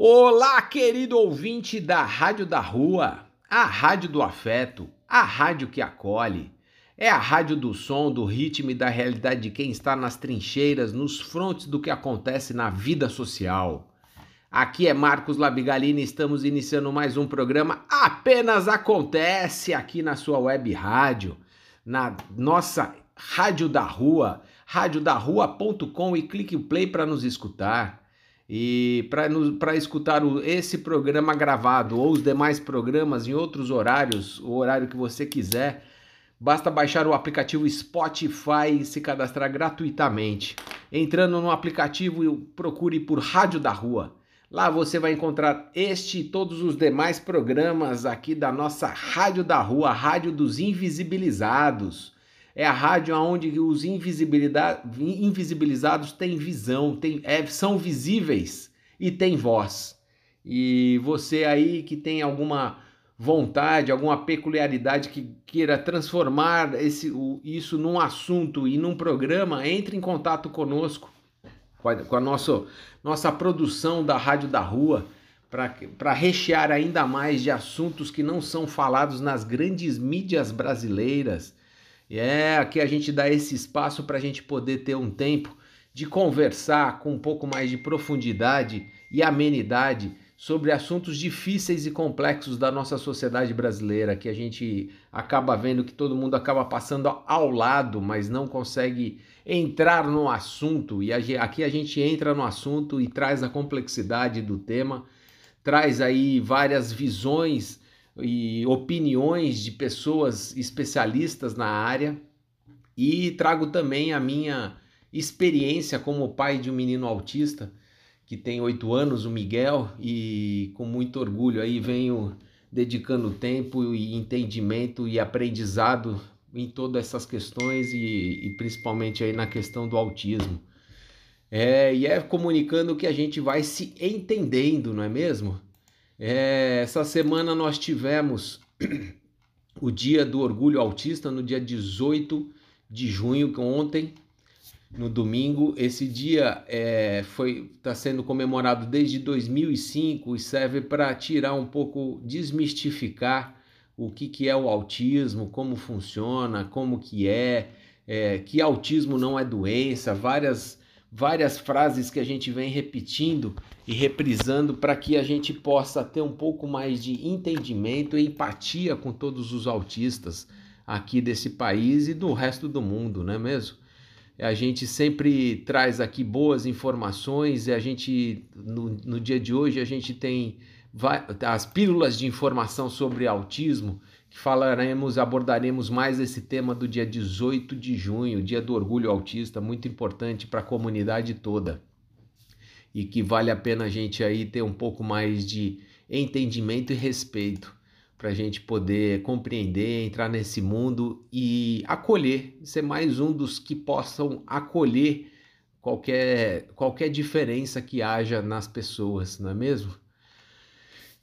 Olá, querido ouvinte da Rádio da Rua, a Rádio do Afeto, a rádio que acolhe. É a rádio do som, do ritmo e da realidade de quem está nas trincheiras, nos frontes do que acontece na vida social. Aqui é Marcos Labigalini, estamos iniciando mais um programa Apenas Acontece aqui na sua web rádio, na nossa Rádio da Rua, radiodarrua.com e clique o play para nos escutar. E para escutar o, esse programa gravado ou os demais programas em outros horários, o horário que você quiser, basta baixar o aplicativo Spotify e se cadastrar gratuitamente. Entrando no aplicativo, procure por Rádio da Rua. Lá você vai encontrar este e todos os demais programas aqui da nossa Rádio da Rua, Rádio dos Invisibilizados. É a rádio onde os invisibilizados têm visão, têm, é, são visíveis e têm voz. E você aí que tem alguma vontade, alguma peculiaridade que queira transformar esse, isso num assunto e num programa, entre em contato conosco, com a nossa, nossa produção da Rádio da Rua, para rechear ainda mais de assuntos que não são falados nas grandes mídias brasileiras é aqui a gente dá esse espaço para a gente poder ter um tempo de conversar com um pouco mais de profundidade e amenidade sobre assuntos difíceis e complexos da nossa sociedade brasileira, que a gente acaba vendo que todo mundo acaba passando ao lado, mas não consegue entrar no assunto. E aqui a gente entra no assunto e traz a complexidade do tema, traz aí várias visões e opiniões de pessoas especialistas na área e trago também a minha experiência como pai de um menino autista que tem oito anos, o Miguel, e com muito orgulho aí venho dedicando tempo e entendimento e aprendizado em todas essas questões e, e principalmente aí na questão do autismo. É, e é comunicando que a gente vai se entendendo, não é mesmo? É, essa semana nós tivemos o Dia do Orgulho Autista, no dia 18 de junho, que ontem, no domingo. Esse dia é, foi está sendo comemorado desde 2005 e serve para tirar um pouco, desmistificar o que, que é o autismo, como funciona, como que é, é que autismo não é doença, várias várias frases que a gente vem repetindo e reprisando para que a gente possa ter um pouco mais de entendimento e empatia com todos os autistas aqui desse país e do resto do mundo, não é mesmo? A gente sempre traz aqui boas informações e a gente, no, no dia de hoje, a gente tem as pílulas de informação sobre autismo que falaremos, abordaremos mais esse tema do dia 18 de junho, Dia do Orgulho Autista, muito importante para a comunidade toda. E que vale a pena a gente aí ter um pouco mais de entendimento e respeito para a gente poder compreender, entrar nesse mundo e acolher, ser mais um dos que possam acolher qualquer, qualquer diferença que haja nas pessoas, não é mesmo?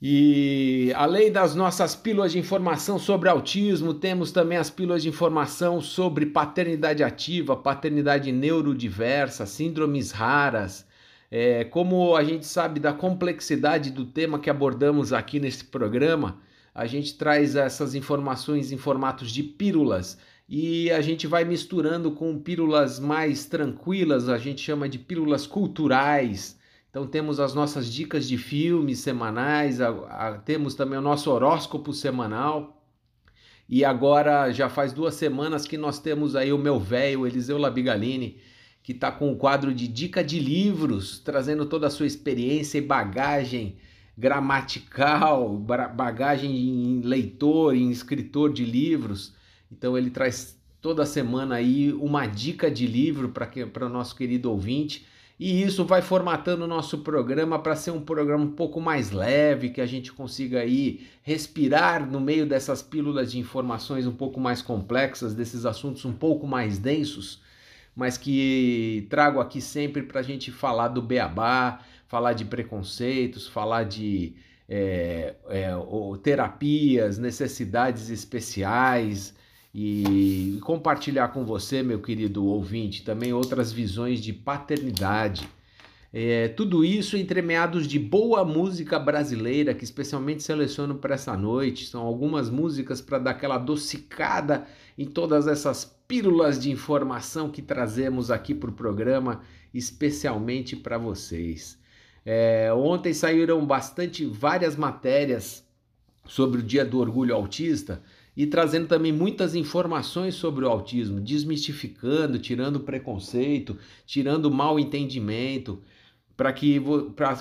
E além das nossas pílulas de informação sobre autismo, temos também as pílulas de informação sobre paternidade ativa, paternidade neurodiversa, síndromes raras. É, como a gente sabe da complexidade do tema que abordamos aqui nesse programa, a gente traz essas informações em formatos de pílulas e a gente vai misturando com pílulas mais tranquilas, a gente chama de pílulas culturais então temos as nossas dicas de filmes semanais, a, a, temos também o nosso horóscopo semanal. E agora já faz duas semanas que nós temos aí o meu velho Eliseu Labigalini, que está com o quadro de dica de livros, trazendo toda a sua experiência e bagagem gramatical, bagagem em leitor, em escritor de livros. Então ele traz toda semana aí uma dica de livro para o nosso querido ouvinte. E isso vai formatando o nosso programa para ser um programa um pouco mais leve, que a gente consiga aí respirar no meio dessas pílulas de informações um pouco mais complexas, desses assuntos um pouco mais densos, mas que trago aqui sempre para a gente falar do beabá, falar de preconceitos, falar de é, é, terapias, necessidades especiais, e compartilhar com você, meu querido ouvinte, também outras visões de paternidade. É, tudo isso entremeados de boa música brasileira, que especialmente seleciono para essa noite. São algumas músicas para dar aquela adocicada em todas essas pílulas de informação que trazemos aqui para o programa, especialmente para vocês. É, ontem saíram bastante várias matérias sobre o Dia do Orgulho Autista e trazendo também muitas informações sobre o autismo, desmistificando, tirando preconceito, tirando mal entendimento para que,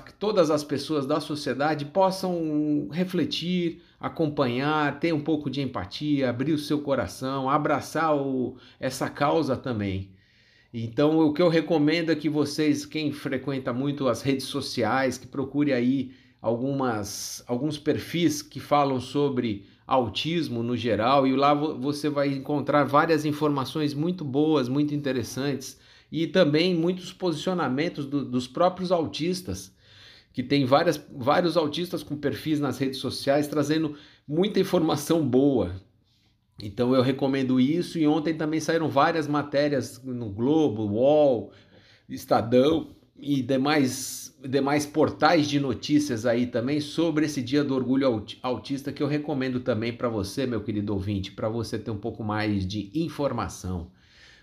que todas as pessoas da sociedade possam refletir, acompanhar, ter um pouco de empatia, abrir o seu coração, abraçar o, essa causa também. Então, o que eu recomendo é que vocês, quem frequenta muito as redes sociais, que procure aí algumas, alguns perfis que falam sobre autismo no geral, e lá você vai encontrar várias informações muito boas, muito interessantes e também muitos posicionamentos do, dos próprios autistas, que tem várias, vários autistas com perfis nas redes sociais trazendo muita informação boa. Então eu recomendo isso e ontem também saíram várias matérias no Globo, UOL, Estadão e demais, demais portais de notícias aí também sobre esse Dia do Orgulho Autista que eu recomendo também para você, meu querido ouvinte, para você ter um pouco mais de informação.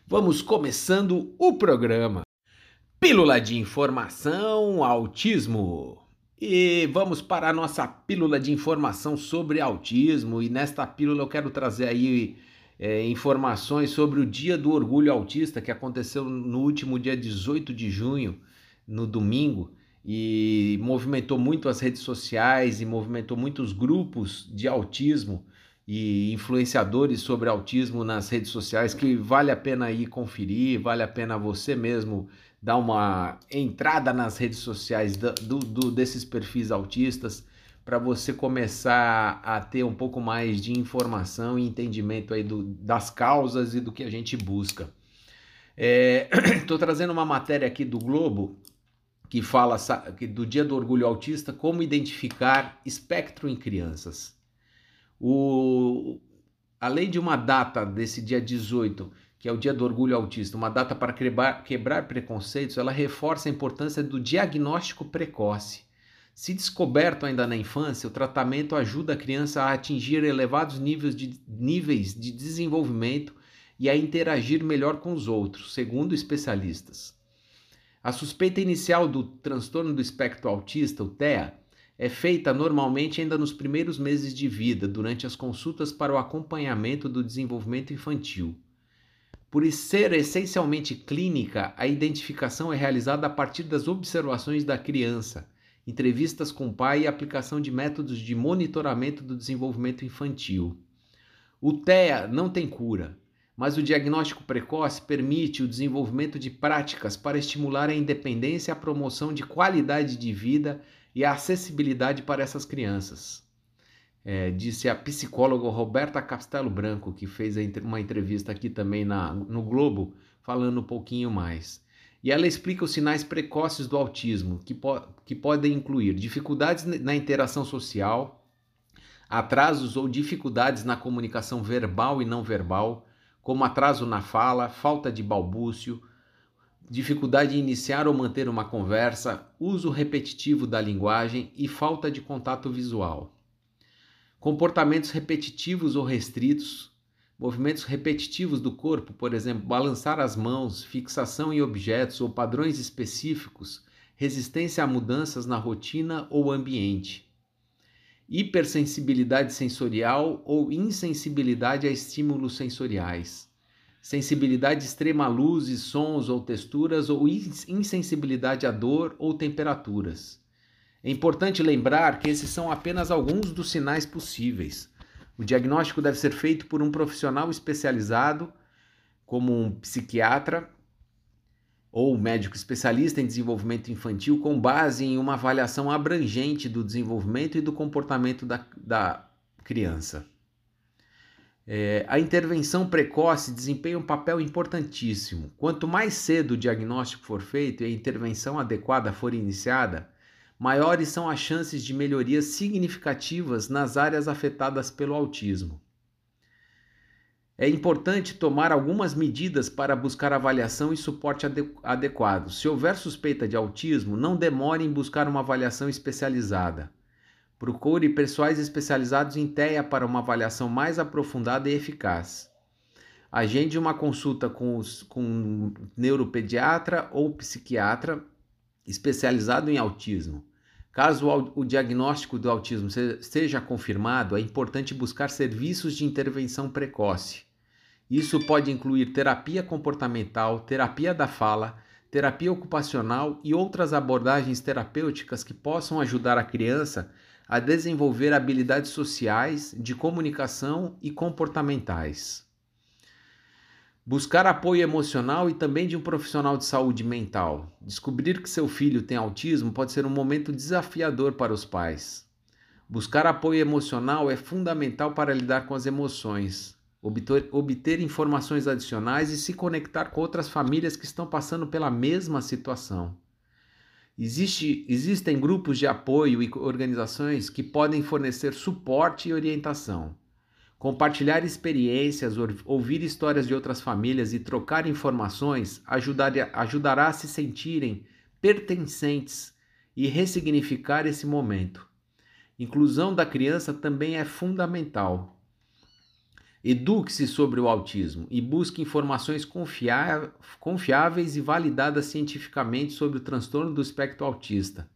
Vamos começando o programa. Pílula de informação, autismo. E vamos para a nossa pílula de informação sobre autismo. E nesta pílula eu quero trazer aí é, informações sobre o Dia do Orgulho Autista que aconteceu no último dia 18 de junho, no domingo, e movimentou muito as redes sociais e movimentou muitos grupos de autismo e influenciadores sobre autismo nas redes sociais que vale a pena ir conferir, vale a pena você mesmo dar uma entrada nas redes sociais do, do desses perfis autistas para você começar a ter um pouco mais de informação e entendimento aí do, das causas e do que a gente busca. Estou é, trazendo uma matéria aqui do Globo que fala do Dia do Orgulho Autista, como identificar espectro em crianças. O, além de uma data desse dia 18, que é o Dia do Orgulho Autista, uma data para quebrar, quebrar preconceitos, ela reforça a importância do diagnóstico precoce. Se descoberto ainda na infância, o tratamento ajuda a criança a atingir elevados níveis de, níveis de desenvolvimento e a interagir melhor com os outros, segundo especialistas. A suspeita inicial do transtorno do espectro autista, o TEA, é feita normalmente ainda nos primeiros meses de vida, durante as consultas para o acompanhamento do desenvolvimento infantil. Por ser essencialmente clínica, a identificação é realizada a partir das observações da criança, entrevistas com o pai e aplicação de métodos de monitoramento do desenvolvimento infantil. O TEA não tem cura, mas o diagnóstico precoce permite o desenvolvimento de práticas para estimular a independência a promoção de qualidade de vida e a acessibilidade para essas crianças. É, disse a psicóloga Roberta Castelo Branco, que fez uma entrevista aqui também na, no Globo, falando um pouquinho mais. E ela explica os sinais precoces do autismo, que, po que podem incluir dificuldades na interação social, atrasos ou dificuldades na comunicação verbal e não verbal, como atraso na fala, falta de balbúcio, dificuldade em iniciar ou manter uma conversa, uso repetitivo da linguagem e falta de contato visual. Comportamentos repetitivos ou restritos, movimentos repetitivos do corpo, por exemplo, balançar as mãos, fixação em objetos ou padrões específicos, resistência a mudanças na rotina ou ambiente. Hipersensibilidade sensorial ou insensibilidade a estímulos sensoriais sensibilidade extrema a luzes, sons ou texturas, ou insensibilidade à dor ou temperaturas. É importante lembrar que esses são apenas alguns dos sinais possíveis. O diagnóstico deve ser feito por um profissional especializado, como um psiquiatra ou médico especialista em desenvolvimento infantil, com base em uma avaliação abrangente do desenvolvimento e do comportamento da, da criança. É, a intervenção precoce desempenha um papel importantíssimo. Quanto mais cedo o diagnóstico for feito e a intervenção adequada for iniciada, maiores são as chances de melhorias significativas nas áreas afetadas pelo autismo. É importante tomar algumas medidas para buscar avaliação e suporte adequado. Se houver suspeita de autismo, não demore em buscar uma avaliação especializada. Procure pessoais especializados em TEA para uma avaliação mais aprofundada e eficaz. Agende uma consulta com, os, com um neuropediatra ou psiquiatra especializado em autismo. Caso o diagnóstico do autismo seja confirmado, é importante buscar serviços de intervenção precoce. Isso pode incluir terapia comportamental, terapia da fala, terapia ocupacional e outras abordagens terapêuticas que possam ajudar a criança a desenvolver habilidades sociais, de comunicação e comportamentais. Buscar apoio emocional e também de um profissional de saúde mental. Descobrir que seu filho tem autismo pode ser um momento desafiador para os pais. Buscar apoio emocional é fundamental para lidar com as emoções, obter, obter informações adicionais e se conectar com outras famílias que estão passando pela mesma situação. Existe, existem grupos de apoio e organizações que podem fornecer suporte e orientação. Compartilhar experiências, ouvir histórias de outras famílias e trocar informações ajudará a se sentirem pertencentes e ressignificar esse momento. Inclusão da criança também é fundamental. Eduque-se sobre o autismo e busque informações confiáveis e validadas cientificamente sobre o transtorno do espectro autista.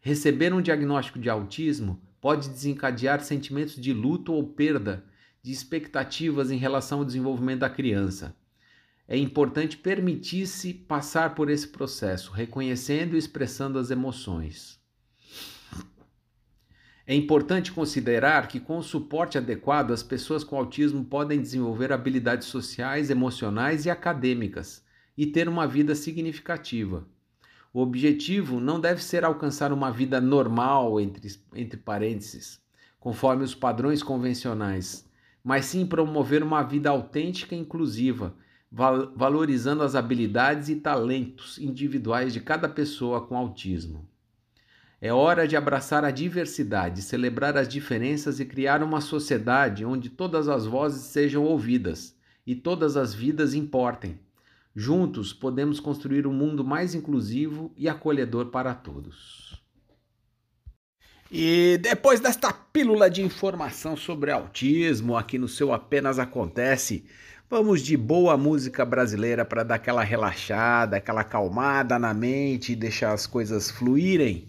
Receber um diagnóstico de autismo pode desencadear sentimentos de luto ou perda de expectativas em relação ao desenvolvimento da criança. É importante permitir-se passar por esse processo, reconhecendo e expressando as emoções. É importante considerar que, com o suporte adequado, as pessoas com autismo podem desenvolver habilidades sociais, emocionais e acadêmicas e ter uma vida significativa. O objetivo não deve ser alcançar uma vida normal, entre, entre parênteses, conforme os padrões convencionais, mas sim promover uma vida autêntica e inclusiva, val valorizando as habilidades e talentos individuais de cada pessoa com autismo. É hora de abraçar a diversidade, celebrar as diferenças e criar uma sociedade onde todas as vozes sejam ouvidas e todas as vidas importem. Juntos podemos construir um mundo mais inclusivo e acolhedor para todos. E depois desta pílula de informação sobre autismo aqui no seu Apenas Acontece, vamos de boa música brasileira para dar aquela relaxada, aquela acalmada na mente, deixar as coisas fluírem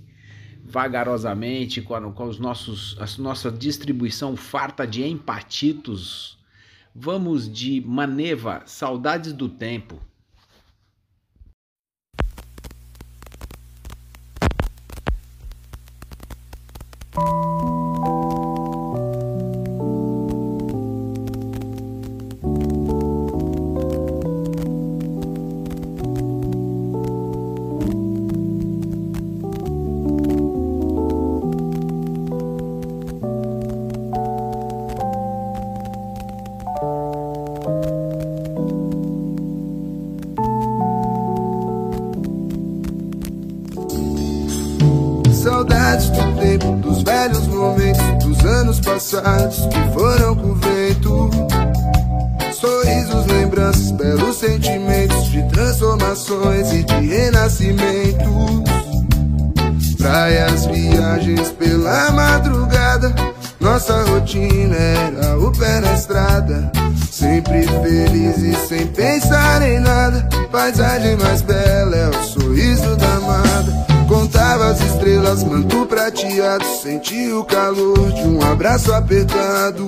vagarosamente com, a, com os nossos, a nossa distribuição farta de empatitos. Vamos de Maneva, Saudades do Tempo. Saudades do tempo, dos velhos momentos, dos anos passados que foram com o vento. Sorrisos, lembranças, belos sentimentos de transformações e de renascimentos. Praias, viagens pela madrugada. Nossa rotina era o pé na estrada. Sempre feliz e sem pensar em nada. Paisagem mais bela é o sorriso da amada. Contava as estrelas, manto prateado. Senti o calor de um abraço apertado.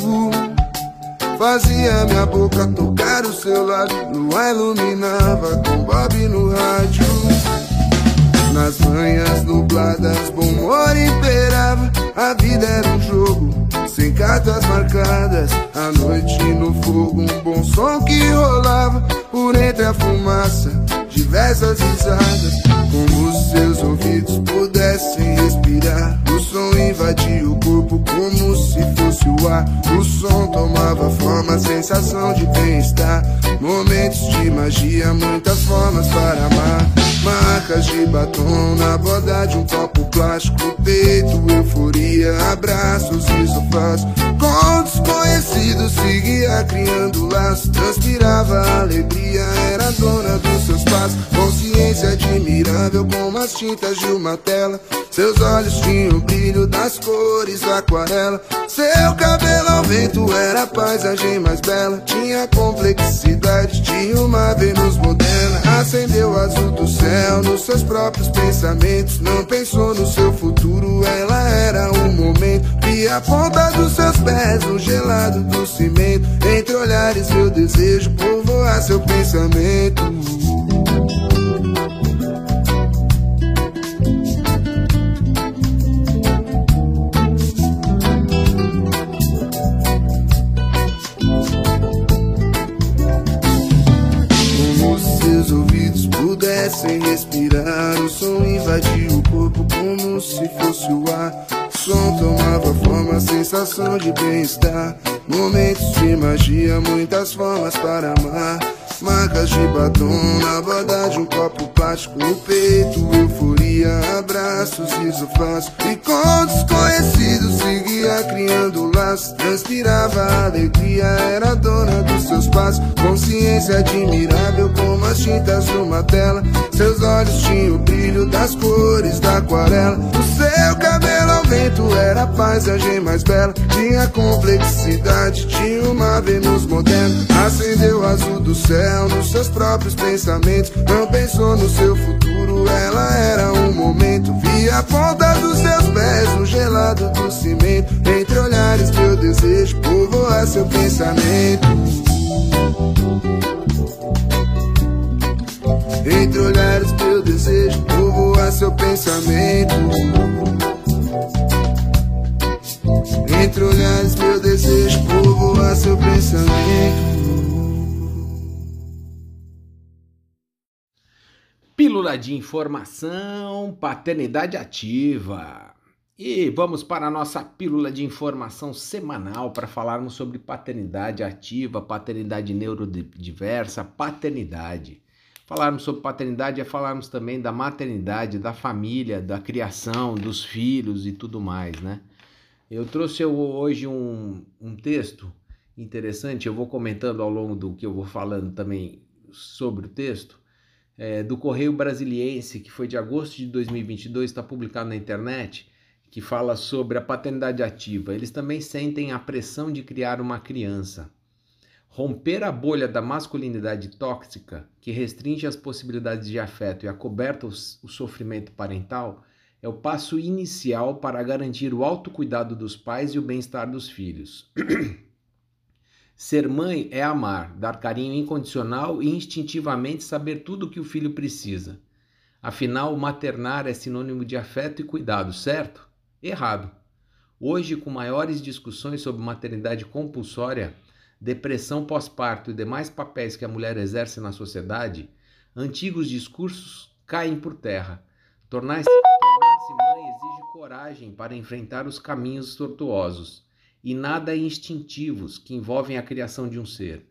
Fazia minha boca tocar o seu lado Lua iluminava com Bob no rádio. Nas manhãs nubladas, bom humor imperava. A vida era um jogo, sem cartas marcadas A noite no fogo, um bom som que rolava Por entre a fumaça, diversas risadas como se seus ouvidos pudessem respirar. O som invadia o corpo como se fosse o ar. O som tomava forma, sensação de bem-estar. Momentos de magia, muitas formas para amar. Marcas de batom. Na borda de um copo plástico Peito, euforia, abraços e sofás. Com desconhecidos seguia criando laços. Transpirava alegria, era dona dos seus passos Consciência admirável como as tintas de uma tela Seus olhos tinham o brilho das cores aquarela. Seu cabelo ao vento era a paisagem mais bela. Tinha complexidade de uma Vênus moderna Acendeu o azul do céu nos seus próprios pensamentos. Não pensou no seu futuro, ela era um momento. Vi a ponta dos seus pés no gelado do cimento. Entre olhares meu desejo povoar seu pensamento O som invadia o corpo como se fosse o ar. O som tomava forma, sensação de bem-estar. Momentos de magia, muitas formas para amar. Marcas de batom na borda de um copo plástico no peito, euforia, abraços e sofás. E com desconhecidos seguia criando laços, transpirava alegria, era dona dos seus passos. Consciência admirável como as tintas numa tela. Seus olhos tinham o brilho das cores da aquarela. O seu cabelo ao vento era a paisagem mais bela. Tinha complexidade, tinha uma Vênus moderna. Acendeu o azul do céu nos seus próprios pensamentos. Não pensou no seu futuro, ela era um momento. Vi a ponta dos seus pés no gelado do cimento. Entre olhares, meu desejo povoar seu pensamento. Entre olhares, meu desejo povoar seu pensamento. Entre olhares, meu desejo povoar seu pensamento. Pílula de informação, paternidade ativa. E vamos para a nossa pílula de informação semanal para falarmos sobre paternidade ativa, paternidade neurodiversa, paternidade. Falarmos sobre paternidade é falarmos também da maternidade, da família, da criação, dos filhos e tudo mais, né? Eu trouxe hoje um, um texto interessante, eu vou comentando ao longo do que eu vou falando também sobre o texto é, do Correio Brasiliense, que foi de agosto de 2022, está publicado na internet, que fala sobre a paternidade ativa. Eles também sentem a pressão de criar uma criança. Romper a bolha da masculinidade tóxica, que restringe as possibilidades de afeto e acoberta o sofrimento parental, é o passo inicial para garantir o autocuidado dos pais e o bem-estar dos filhos. Ser mãe é amar, dar carinho incondicional e instintivamente saber tudo o que o filho precisa. Afinal, maternar é sinônimo de afeto e cuidado, certo? Errado. Hoje, com maiores discussões sobre maternidade compulsória, depressão pós-parto e demais papéis que a mulher exerce na sociedade, antigos discursos caem por terra. Tornar-se coragem para enfrentar os caminhos tortuosos e nada instintivos que envolvem a criação de um ser.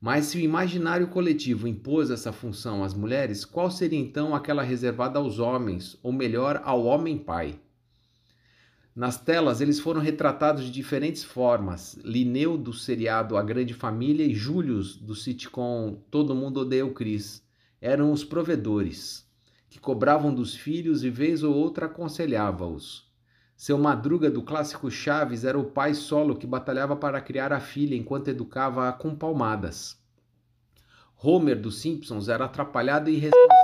Mas se o imaginário coletivo impôs essa função às mulheres, qual seria então aquela reservada aos homens, ou melhor, ao homem-pai? Nas telas, eles foram retratados de diferentes formas. Lineu, do seriado A Grande Família, e Július, do sitcom Todo Mundo Odeia o Cris, eram os provedores, que cobravam dos filhos e vez ou outra aconselhava-os. Seu Madruga do clássico Chaves era o pai solo que batalhava para criar a filha enquanto educava-a com palmadas. Homer dos Simpsons era atrapalhado e irresponsável.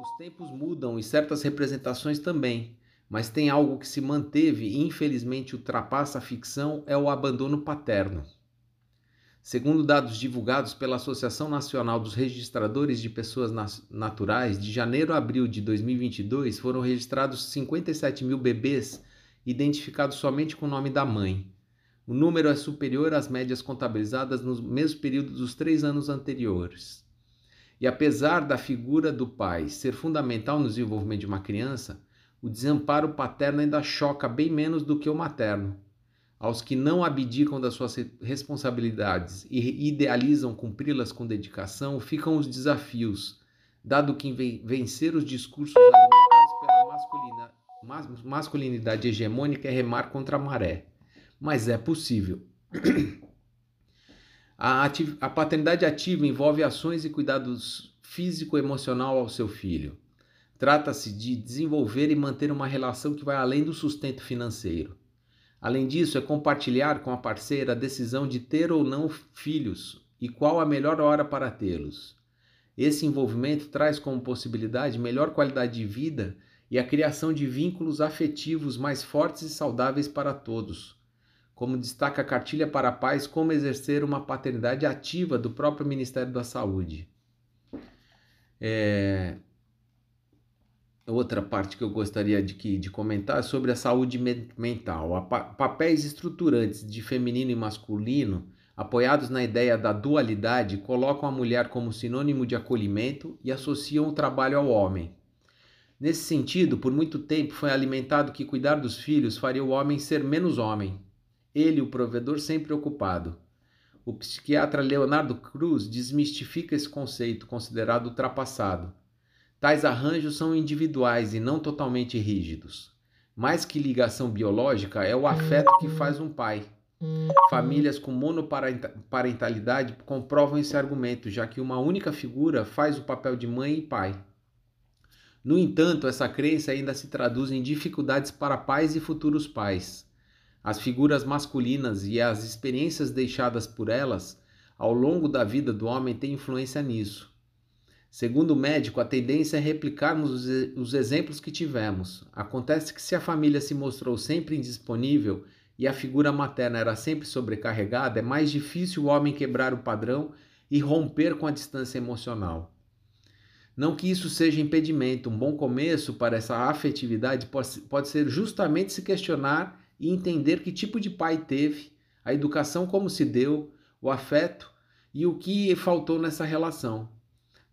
Os tempos mudam e certas representações também, mas tem algo que se manteve e infelizmente ultrapassa a ficção é o abandono paterno. Segundo dados divulgados pela Associação Nacional dos Registradores de Pessoas Naturais, de janeiro a abril de 2022 foram registrados 57 mil bebês identificados somente com o nome da mãe. O número é superior às médias contabilizadas no mesmo período dos três anos anteriores. E apesar da figura do pai ser fundamental no desenvolvimento de uma criança, o desamparo paterno ainda choca bem menos do que o materno. Aos que não abdicam das suas responsabilidades e idealizam cumpri-las com dedicação, ficam os desafios dado que vencer os discursos alimentados pela masculina, masculinidade hegemônica é remar contra a maré. Mas é possível. A, a paternidade ativa envolve ações e cuidados físico-emocional ao seu filho. Trata-se de desenvolver e manter uma relação que vai além do sustento financeiro. Além disso, é compartilhar com a parceira a decisão de ter ou não filhos e qual a melhor hora para tê-los. Esse envolvimento traz como possibilidade melhor qualidade de vida e a criação de vínculos afetivos mais fortes e saudáveis para todos. Como destaca a Cartilha para a Paz, como exercer uma paternidade ativa do próprio Ministério da Saúde. É... Outra parte que eu gostaria de, de comentar é sobre a saúde mental. Pa papéis estruturantes de feminino e masculino apoiados na ideia da dualidade, colocam a mulher como sinônimo de acolhimento e associam o trabalho ao homem. Nesse sentido, por muito tempo foi alimentado que cuidar dos filhos faria o homem ser menos homem, ele, o provedor, sempre ocupado. O psiquiatra Leonardo Cruz desmistifica esse conceito, considerado ultrapassado. Tais arranjos são individuais e não totalmente rígidos. Mais que ligação biológica, é o afeto que faz um pai. Famílias com monoparentalidade comprovam esse argumento, já que uma única figura faz o papel de mãe e pai. No entanto, essa crença ainda se traduz em dificuldades para pais e futuros pais. As figuras masculinas e as experiências deixadas por elas ao longo da vida do homem têm influência nisso. Segundo o médico, a tendência é replicarmos os exemplos que tivemos. Acontece que se a família se mostrou sempre indisponível e a figura materna era sempre sobrecarregada, é mais difícil o homem quebrar o padrão e romper com a distância emocional. Não que isso seja impedimento, um bom começo para essa afetividade pode ser justamente se questionar e entender que tipo de pai teve, a educação como se deu, o afeto e o que faltou nessa relação.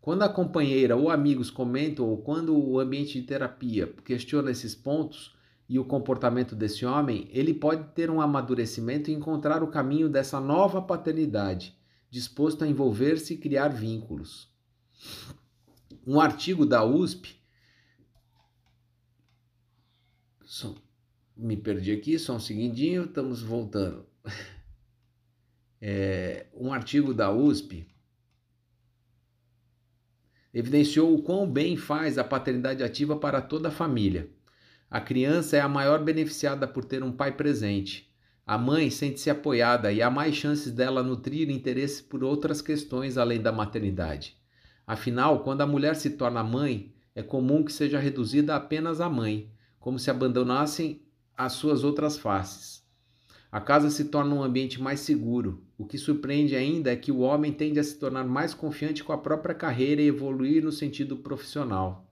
Quando a companheira ou amigos comentam ou quando o ambiente de terapia questiona esses pontos, e o comportamento desse homem, ele pode ter um amadurecimento e encontrar o caminho dessa nova paternidade, disposto a envolver-se e criar vínculos. Um artigo da USP. Me perdi aqui, só um segundinho, estamos voltando. É, um artigo da USP evidenciou o quão bem faz a paternidade ativa para toda a família. A criança é a maior beneficiada por ter um pai presente. A mãe sente-se apoiada e há mais chances dela nutrir interesse por outras questões além da maternidade. Afinal, quando a mulher se torna mãe, é comum que seja reduzida apenas à mãe, como se abandonassem as suas outras faces. A casa se torna um ambiente mais seguro. O que surpreende ainda é que o homem tende a se tornar mais confiante com a própria carreira e evoluir no sentido profissional.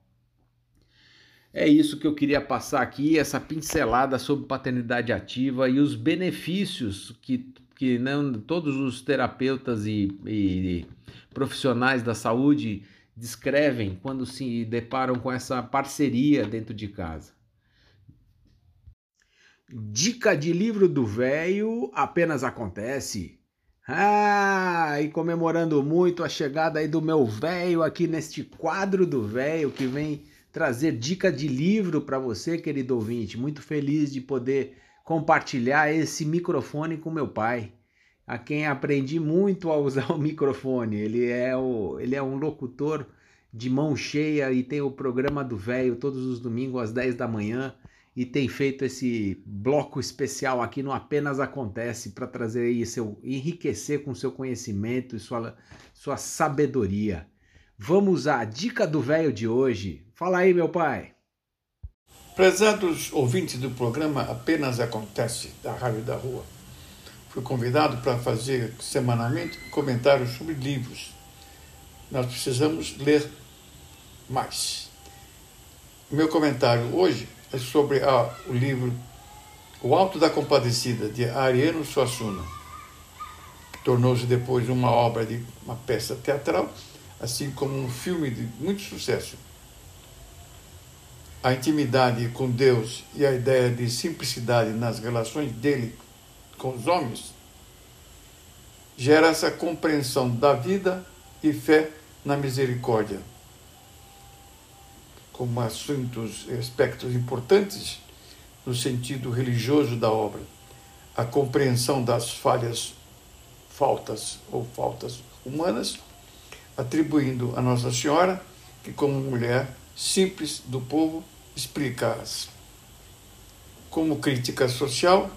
É isso que eu queria passar aqui, essa pincelada sobre paternidade ativa e os benefícios que, que não, todos os terapeutas e, e profissionais da saúde descrevem quando se deparam com essa parceria dentro de casa. Dica de livro do velho apenas acontece. Ah, e comemorando muito a chegada aí do meu velho aqui neste quadro do velho que vem trazer dica de livro para você, querido ouvinte. Muito feliz de poder compartilhar esse microfone com meu pai, a quem aprendi muito a usar o microfone. Ele é, o, ele é um locutor de mão cheia e tem o programa do velho todos os domingos às 10 da manhã e tem feito esse bloco especial aqui no Apenas Acontece para trazer aí seu enriquecer com seu conhecimento e sua, sua sabedoria. Vamos à dica do velho de hoje. Fala aí, meu pai. Prezados ouvintes do programa Apenas Acontece, da Rádio da Rua, fui convidado para fazer semanalmente comentários sobre livros. Nós precisamos ler mais. Meu comentário hoje sobre ah, o livro O Alto da Compadecida, de Ariano Suassuna. Tornou-se depois uma obra de uma peça teatral assim como um filme de muito sucesso. A intimidade com Deus e a ideia de simplicidade nas relações dele com os homens gera essa compreensão da vida e fé na misericórdia. Como assuntos, aspectos importantes no sentido religioso da obra, a compreensão das falhas, faltas ou faltas humanas, atribuindo a Nossa Senhora, que como mulher simples do povo explica-as. Como crítica social,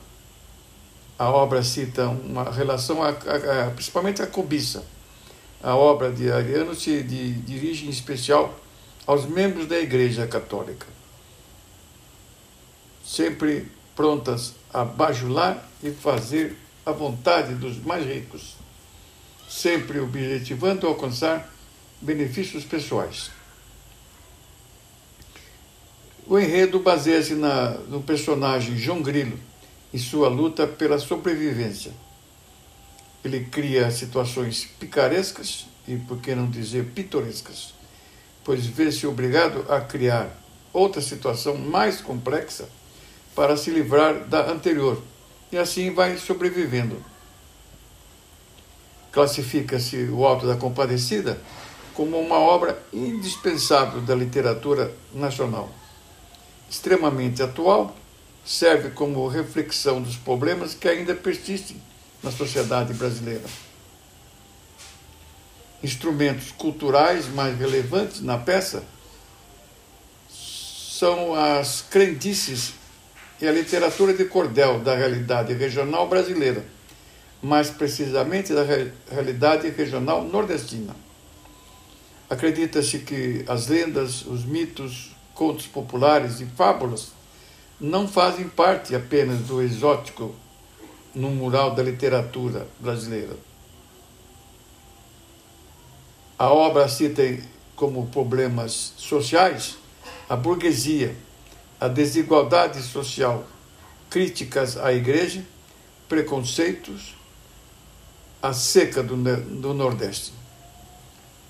a obra cita uma relação, a, a, a, principalmente a cobiça. A obra de Ariano se de, dirige em especial aos membros da Igreja Católica, sempre prontas a bajular e fazer a vontade dos mais ricos, sempre objetivando alcançar benefícios pessoais. O enredo baseia-se no personagem João Grilo e sua luta pela sobrevivência. Ele cria situações picarescas e, por que não dizer, pitorescas, pois vê-se obrigado a criar outra situação mais complexa para se livrar da anterior, e assim vai sobrevivendo. Classifica-se o Alto da Compadecida como uma obra indispensável da literatura nacional. Extremamente atual, serve como reflexão dos problemas que ainda persistem na sociedade brasileira. Instrumentos culturais mais relevantes na peça são as crendices e a literatura de cordel da realidade regional brasileira, mais precisamente da realidade regional nordestina. Acredita-se que as lendas, os mitos, contos populares e fábulas não fazem parte apenas do exótico no mural da literatura brasileira. A obra cita como problemas sociais a burguesia, a desigualdade social, críticas à igreja, preconceitos, a seca do, do Nordeste.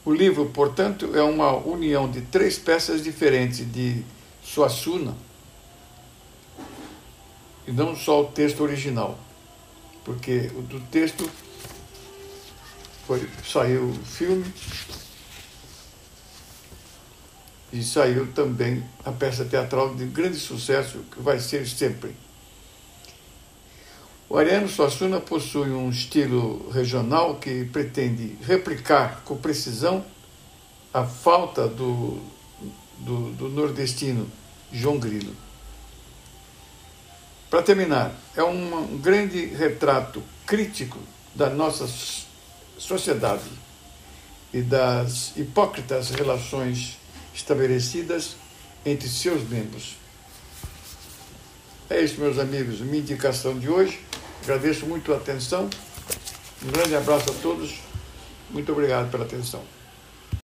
O livro, portanto, é uma união de três peças diferentes de Suassuna, e não só o texto original, porque o do texto foi, saiu o filme e saiu também a peça teatral de grande sucesso que vai ser sempre. O Ariano Suassuna possui um estilo regional que pretende replicar com precisão a falta do, do, do nordestino João Grilo. Para terminar, é um grande retrato crítico da nossa sociedade e das hipócritas relações estabelecidas entre seus membros. É isso, meus amigos, minha indicação de hoje. Agradeço muito a atenção. Um grande abraço a todos. Muito obrigado pela atenção.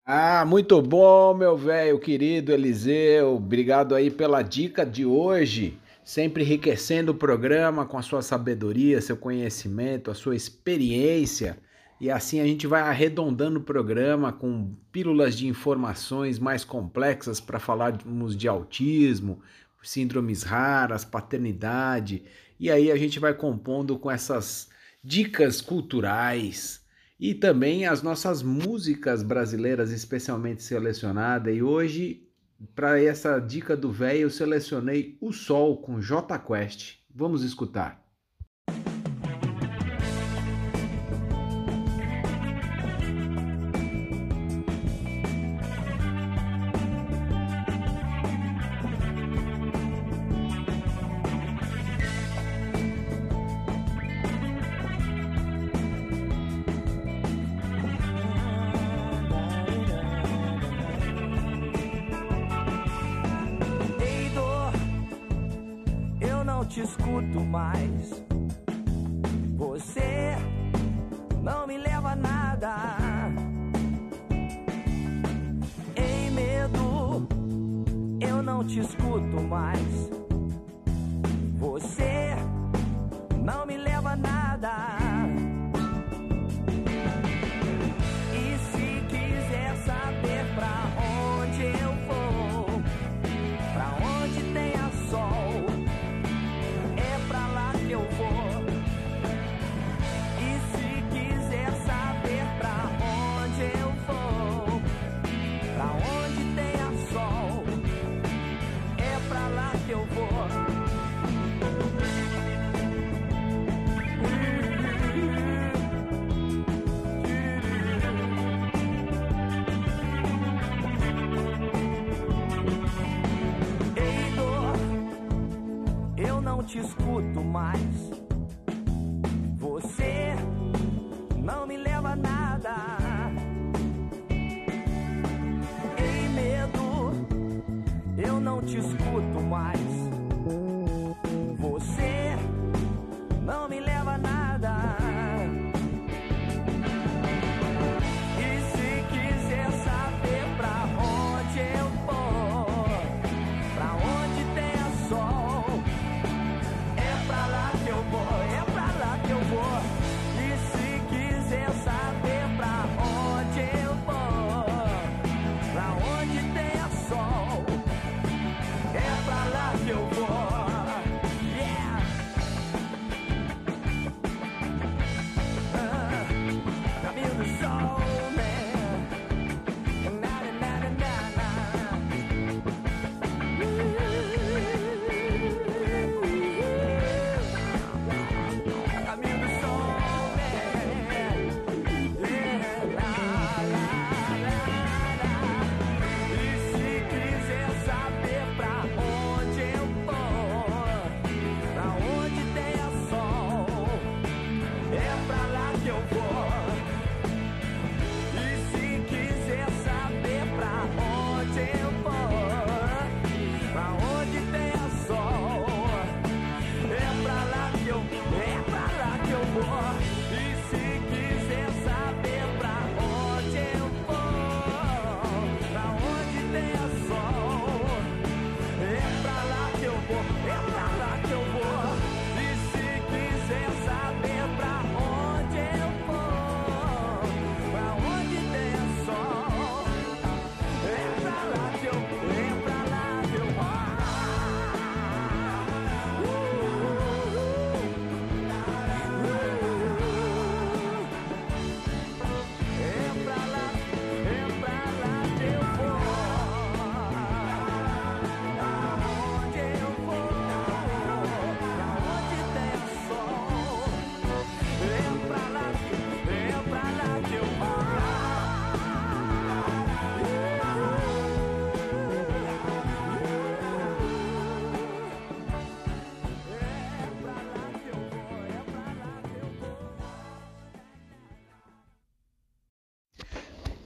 Ah, muito bom, meu velho querido Eliseu. Obrigado aí pela dica de hoje sempre enriquecendo o programa com a sua sabedoria, seu conhecimento, a sua experiência. E assim a gente vai arredondando o programa com pílulas de informações mais complexas para falarmos de autismo, síndromes raras, paternidade. E aí a gente vai compondo com essas dicas culturais e também as nossas músicas brasileiras especialmente selecionadas. E hoje para essa dica do velho, eu selecionei O Sol com J Quest. Vamos escutar.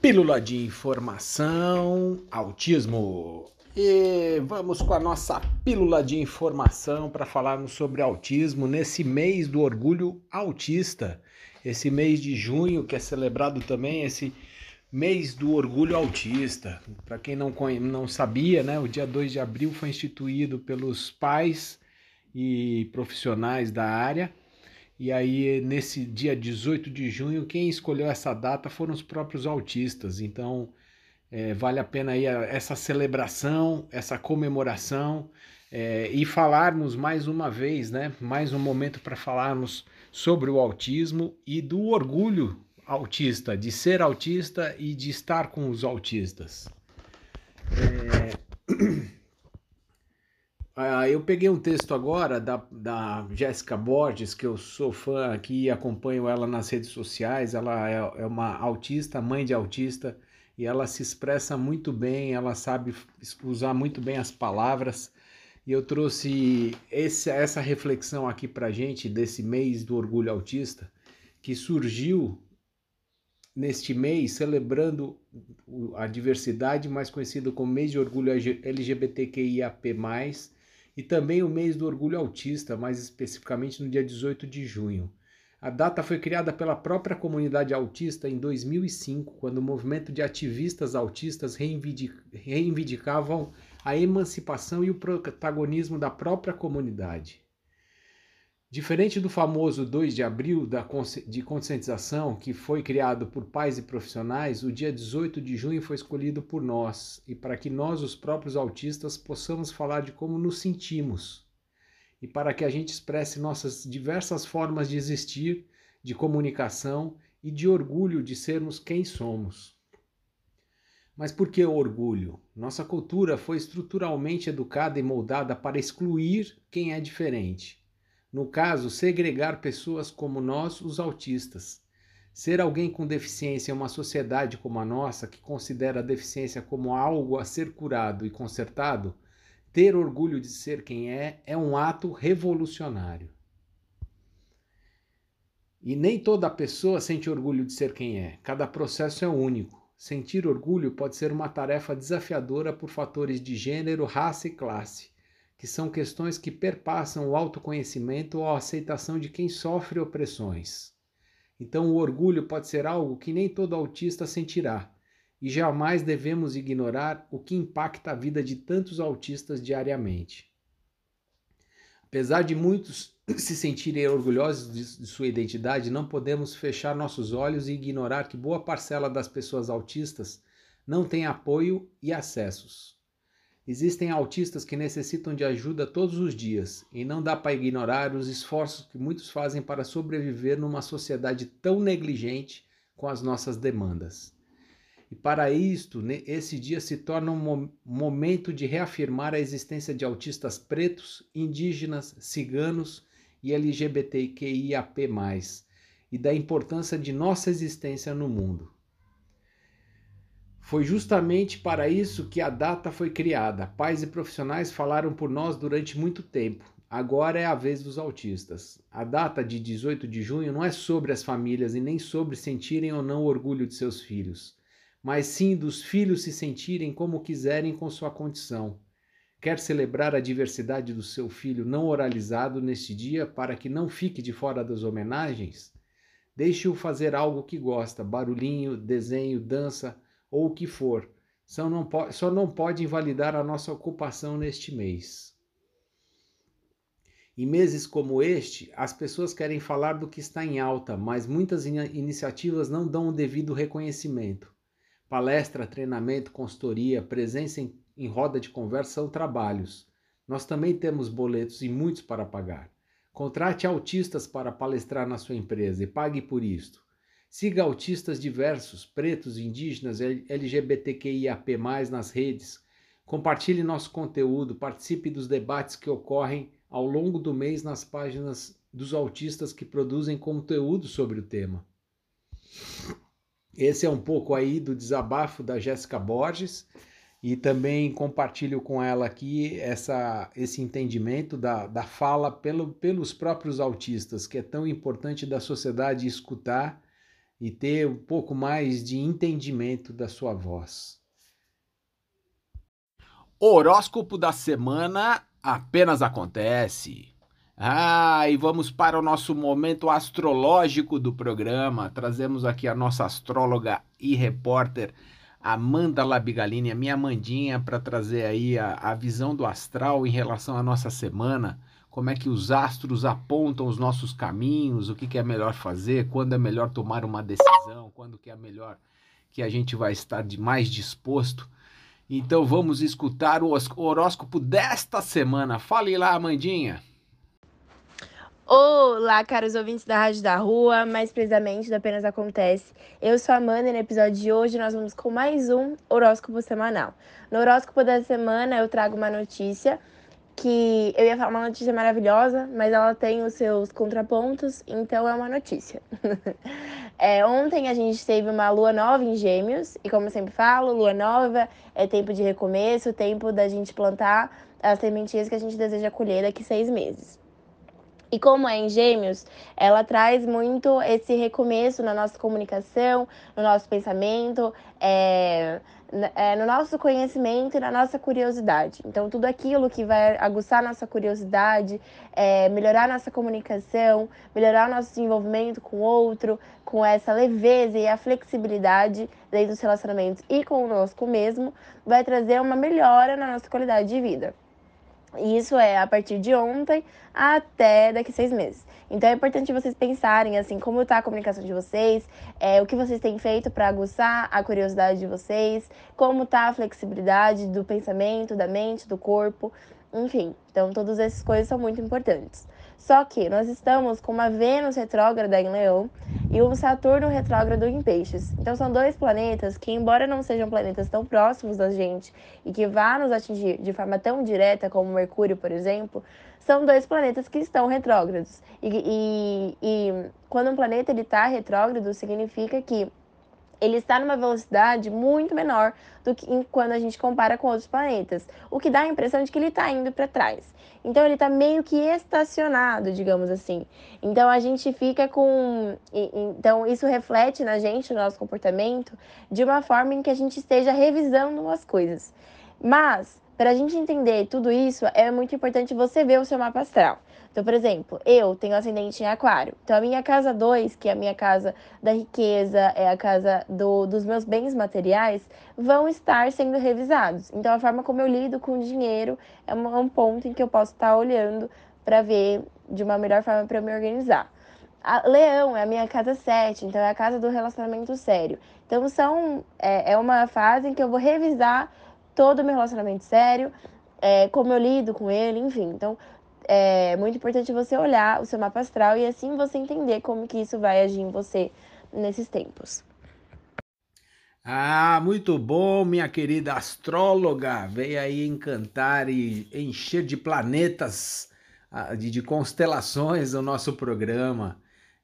Pílula de informação, autismo. E vamos com a nossa pílula de informação para falarmos sobre autismo nesse mês do orgulho autista. Esse mês de junho, que é celebrado também esse mês do orgulho autista. Para quem não, não sabia, né, o dia 2 de abril foi instituído pelos pais e profissionais da área. E aí, nesse dia 18 de junho, quem escolheu essa data foram os próprios autistas. Então, é, vale a pena aí essa celebração, essa comemoração é, e falarmos mais uma vez, né? Mais um momento para falarmos sobre o autismo e do orgulho autista, de ser autista e de estar com os autistas. Ah, eu peguei um texto agora da, da Jéssica Borges, que eu sou fã aqui e acompanho ela nas redes sociais. Ela é, é uma autista, mãe de autista, e ela se expressa muito bem, ela sabe usar muito bem as palavras. E eu trouxe esse, essa reflexão aqui pra gente desse mês do orgulho autista, que surgiu neste mês celebrando a diversidade, mais conhecido como mês de orgulho LGBTQIAP+, e também o mês do orgulho autista, mais especificamente no dia 18 de junho. A data foi criada pela própria comunidade autista em 2005, quando o movimento de ativistas autistas reivindic- reivindicavam a emancipação e o protagonismo da própria comunidade. Diferente do famoso 2 de abril de conscientização, que foi criado por pais e profissionais, o dia 18 de junho foi escolhido por nós e para que nós, os próprios autistas, possamos falar de como nos sentimos e para que a gente expresse nossas diversas formas de existir, de comunicação e de orgulho de sermos quem somos. Mas por que o orgulho? Nossa cultura foi estruturalmente educada e moldada para excluir quem é diferente. No caso, segregar pessoas como nós, os autistas. Ser alguém com deficiência em uma sociedade como a nossa, que considera a deficiência como algo a ser curado e consertado, ter orgulho de ser quem é é um ato revolucionário. E nem toda pessoa sente orgulho de ser quem é. Cada processo é único. Sentir orgulho pode ser uma tarefa desafiadora por fatores de gênero, raça e classe, que são questões que perpassam o autoconhecimento ou a aceitação de quem sofre opressões. Então, o orgulho pode ser algo que nem todo autista sentirá, e jamais devemos ignorar o que impacta a vida de tantos autistas diariamente. Apesar de muitos se sentirem orgulhosos de, sua identidade, não podemos fechar nossos olhos e ignorar que boa parcela das pessoas autistas não tem apoio e acessos. Existem autistas que necessitam de ajuda todos os dias e não dá para ignorar os esforços que muitos fazem para sobreviver numa sociedade tão negligente com as nossas demandas. E para isto, esse dia se torna um momento de reafirmar a existência de autistas pretos, indígenas, ciganos e LGBTQIAP+, e da importância de nossa existência no mundo. Foi justamente para isso que a data foi criada. Pais e profissionais falaram por nós durante muito tempo. Agora é a vez dos autistas. A data de 18 de junho não é sobre as famílias e nem sobre sentirem ou não orgulho de seus filhos, mas sim dos filhos se sentirem como quiserem com sua condição. Quer celebrar a diversidade do seu filho não oralizado neste dia para que não fique de fora das homenagens? Deixe-o fazer algo que gosta, barulhinho, desenho, dança ou o que for. Só não, pode, só não pode invalidar a nossa ocupação neste mês. Em meses como este, as pessoas querem falar do que está em alta, mas muitas in iniciativas não dão o devido reconhecimento. Palestra, treinamento, consultoria, presença em em roda de conversa são trabalhos. Nós também temos boletos e muitos para pagar. Contrate autistas para palestrar na sua empresa e pague por isto. Siga autistas diversos, pretos, indígenas, LGBTQIAP+, nas redes. Compartilhe nosso conteúdo, participe dos debates que ocorrem ao longo do mês nas páginas dos autistas que produzem conteúdo sobre o tema. Esse é um pouco aí do desabafo da Jéssica Borges e também compartilho com ela aqui essa, esse entendimento da, da fala pelo, pelos próprios autistas, que é tão importante da sociedade escutar e ter um pouco mais de entendimento da sua voz. Horóscopo da semana apenas acontece. Ah, e vamos para o nosso momento astrológico do programa. Trazemos aqui a nossa astróloga e repórter Amanda Labigalini, a minha Amandinha, para trazer aí a, a visão do astral em relação à nossa semana, como é que os astros apontam os nossos caminhos, o que, que é melhor fazer, quando é melhor tomar uma decisão, quando que é melhor que a gente vai estar de mais disposto. Então vamos escutar o horóscopo desta semana. Fale lá, Amandinha. Olá, caros ouvintes da Rádio da Rua, mais precisamente do Apenas Acontece. Eu sou a Amanda e no episódio de hoje nós vamos com mais um horóscopo semanal. No horóscopo da semana eu trago uma notícia que eu ia falar uma notícia maravilhosa, mas ela tem os seus contrapontos, então é uma notícia. é, ontem a gente teve uma lua nova em Gêmeos, e como eu sempre falo, lua nova é tempo de recomeço, tempo da gente plantar as sementinhas que a gente deseja colher daqui seis meses. E como é em Gêmeos, ela traz muito esse recomeço na nossa comunicação, no nosso pensamento, é, é, no nosso conhecimento e na nossa curiosidade. Então, tudo aquilo que vai aguçar nossa curiosidade, é, melhorar nossa comunicação, melhorar nosso desenvolvimento com o outro, com essa leveza e a flexibilidade dentro dos relacionamentos e conosco mesmo, vai trazer uma melhora na nossa qualidade de vida. E isso é a partir de ontem até daqui seis meses. Então é importante vocês pensarem assim como está a comunicação de vocês, é, o que vocês têm feito para aguçar a curiosidade de vocês, como está a flexibilidade do pensamento, da mente, do corpo, enfim. Então todas essas coisas são muito importantes. Só que nós estamos com uma Vênus retrógrada em Leão e um Saturno retrógrado em Peixes. Então são dois planetas que, embora não sejam planetas tão próximos da gente e que vá nos atingir de forma tão direta como Mercúrio, por exemplo, são dois planetas que estão retrógrados. E, e, e quando um planeta está retrógrado, significa que ele está numa velocidade muito menor do que quando a gente compara com outros planetas, o que dá a impressão de que ele está indo para trás. Então ele está meio que estacionado, digamos assim. Então a gente fica com, então isso reflete na gente, no nosso comportamento, de uma forma em que a gente esteja revisando as coisas. Mas para a gente entender tudo isso, é muito importante você ver o seu mapa astral. Então, por exemplo, eu tenho ascendente em aquário. Então, a minha casa 2, que é a minha casa da riqueza, é a casa do, dos meus bens materiais, vão estar sendo revisados. Então, a forma como eu lido com o dinheiro é um, um ponto em que eu posso estar olhando para ver de uma melhor forma para me organizar. A Leão é a minha casa 7, então é a casa do relacionamento sério. Então, são, é, é uma fase em que eu vou revisar todo o meu relacionamento sério, é, como eu lido com ele, enfim. Então, é muito importante você olhar o seu mapa astral e assim você entender como que isso vai agir em você nesses tempos. Ah, muito bom, minha querida astróloga. Veio aí encantar e encher de planetas, ah, de, constelações o nosso programa.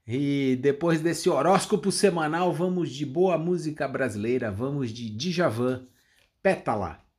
E depois desse horóscopo semanal, vamos de boa música brasileira, vamos de Djavan, Pétala.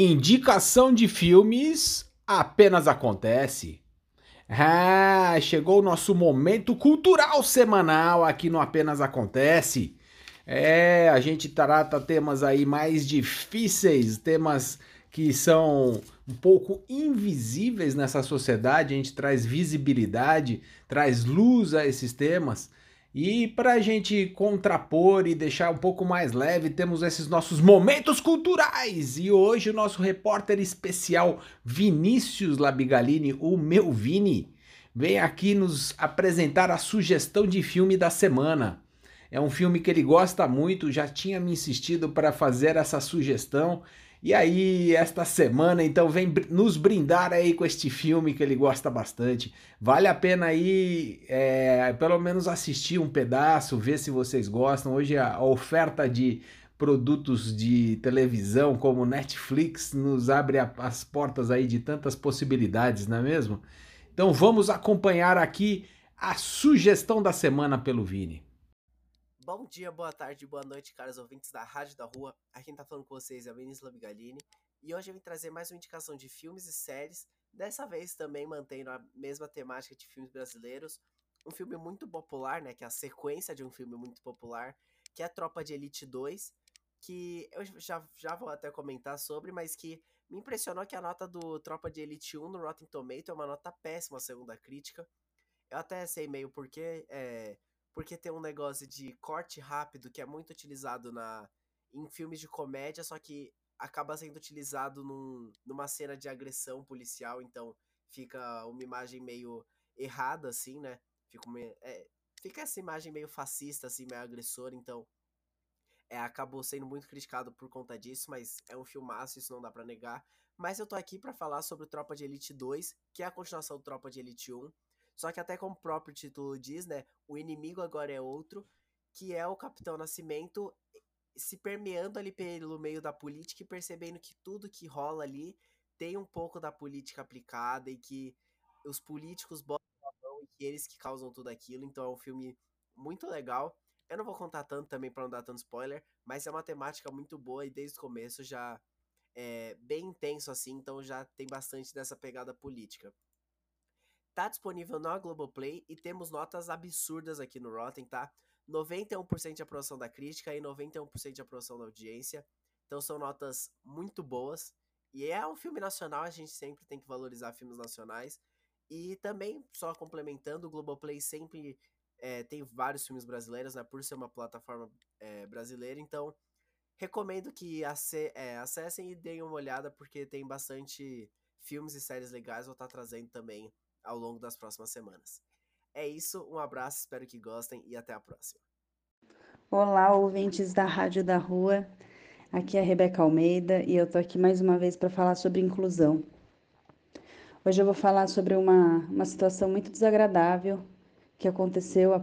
Indicação de filmes apenas acontece. Ah, chegou o nosso momento cultural semanal aqui no Apenas Acontece. É, a gente trata temas aí mais difíceis, temas que são um pouco invisíveis nessa sociedade, a gente traz visibilidade, traz luz a esses temas. E para a gente contrapor e deixar um pouco mais leve, temos esses nossos momentos culturais. E hoje o nosso repórter especial Vinícius Labigalini, o meu Vini, vem aqui nos apresentar a sugestão de filme da semana. É um filme que ele gosta muito, já tinha me insistido para fazer essa sugestão e aí, esta semana, então, vem nos brindar aí com este filme que ele gosta bastante. Vale a pena aí, é, pelo menos assistir um pedaço, ver se vocês gostam. Hoje a oferta de produtos de televisão como Netflix nos abre a, as portas aí de tantas possibilidades, não é mesmo? Então vamos acompanhar aqui a sugestão da semana pelo Vini. Bom dia, boa tarde, boa noite, caros ouvintes da Rádio da Rua. Aqui quem tá falando com vocês é a Vinícius Labigalini. E hoje eu vim trazer mais uma indicação de filmes e séries. Dessa vez também mantendo a mesma temática de filmes brasileiros. Um filme muito popular, né? Que é a sequência de um filme muito popular, que é Tropa de Elite 2. Que eu já, já vou até comentar sobre, mas que me impressionou que a nota do Tropa de Elite 1 no Rotten Tomato é uma nota péssima, segundo a crítica. Eu até sei meio porquê. É, porque tem um negócio de corte rápido que é muito utilizado na em filmes de comédia, só que acaba sendo utilizado num, numa cena de agressão policial, então fica uma imagem meio errada, assim, né? Fica, uma, é, fica essa imagem meio fascista, assim, meio agressora, então é, acabou sendo muito criticado por conta disso, mas é um filmaço, isso não dá para negar. Mas eu tô aqui para falar sobre Tropa de Elite 2, que é a continuação do Tropa de Elite 1, só que até como o próprio título diz, né, o inimigo agora é outro, que é o Capitão Nascimento se permeando ali pelo meio da política e percebendo que tudo que rola ali tem um pouco da política aplicada e que os políticos botam a mão e que eles que causam tudo aquilo. Então é um filme muito legal. Eu não vou contar tanto também para não dar tanto spoiler, mas é uma temática muito boa e desde o começo já é bem intenso assim, então já tem bastante dessa pegada política. Tá disponível na Globoplay e temos notas absurdas aqui no Rotten, tá? 91% de aprovação da crítica e 91% de aprovação da audiência. Então são notas muito boas. E é um filme nacional, a gente sempre tem que valorizar filmes nacionais. E também, só complementando, o Globoplay sempre é, tem vários filmes brasileiros, né? Por ser uma plataforma é, brasileira. Então, recomendo que é, acessem e deem uma olhada, porque tem bastante filmes e séries legais. Vou estar trazendo também ao longo das próximas semanas. É isso, um abraço, espero que gostem e até a próxima. Olá, ouvintes da Rádio da Rua. Aqui é a Rebeca Almeida e eu tô aqui mais uma vez para falar sobre inclusão. Hoje eu vou falar sobre uma, uma situação muito desagradável que aconteceu há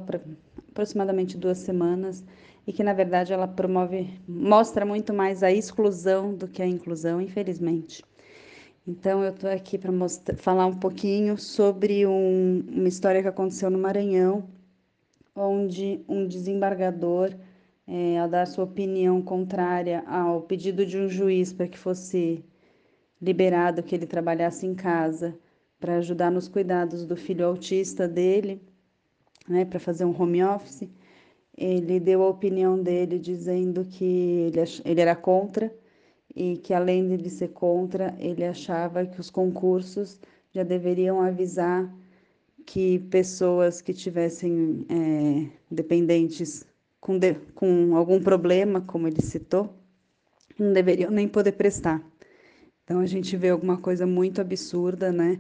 aproximadamente duas semanas e que na verdade ela promove, mostra muito mais a exclusão do que a inclusão, infelizmente. Então, eu estou aqui para falar um pouquinho sobre um, uma história que aconteceu no Maranhão, onde um desembargador, é, ao dar sua opinião contrária ao pedido de um juiz para que fosse liberado que ele trabalhasse em casa para ajudar nos cuidados do filho autista dele, né, para fazer um home office, ele deu a opinião dele dizendo que ele, ele era contra e que além de ele ser contra, ele achava que os concursos já deveriam avisar que pessoas que tivessem é, dependentes com, de, com algum problema, como ele citou, não deveriam nem poder prestar. Então a gente vê alguma coisa muito absurda, né?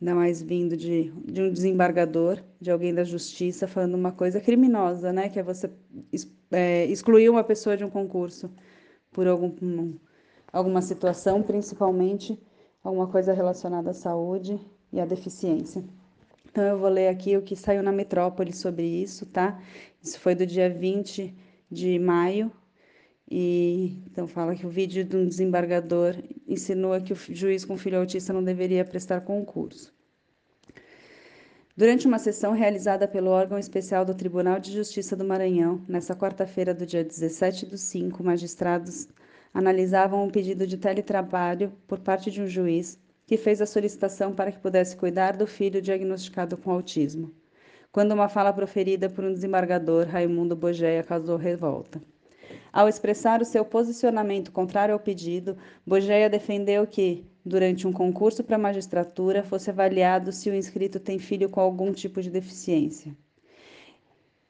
Ainda mais vindo de, de um desembargador, de alguém da justiça, falando uma coisa criminosa, né? Que é você é, excluir uma pessoa de um concurso por algum, alguma situação, principalmente alguma coisa relacionada à saúde e à deficiência. Então, eu vou ler aqui o que saiu na Metrópole sobre isso, tá? Isso foi do dia 20 de maio. E então fala que o vídeo de um desembargador insinua que o juiz com filho autista não deveria prestar concurso. Durante uma sessão realizada pelo órgão especial do Tribunal de Justiça do Maranhão, nesta quarta-feira do dia 17 do 5, magistrados analisavam um pedido de teletrabalho por parte de um juiz que fez a solicitação para que pudesse cuidar do filho diagnosticado com autismo. Quando uma fala proferida por um desembargador, Raimundo Bogeia causou revolta. Ao expressar o seu posicionamento contrário ao pedido, Bogeia defendeu que, durante um concurso para magistratura, fosse avaliado se o inscrito tem filho com algum tipo de deficiência.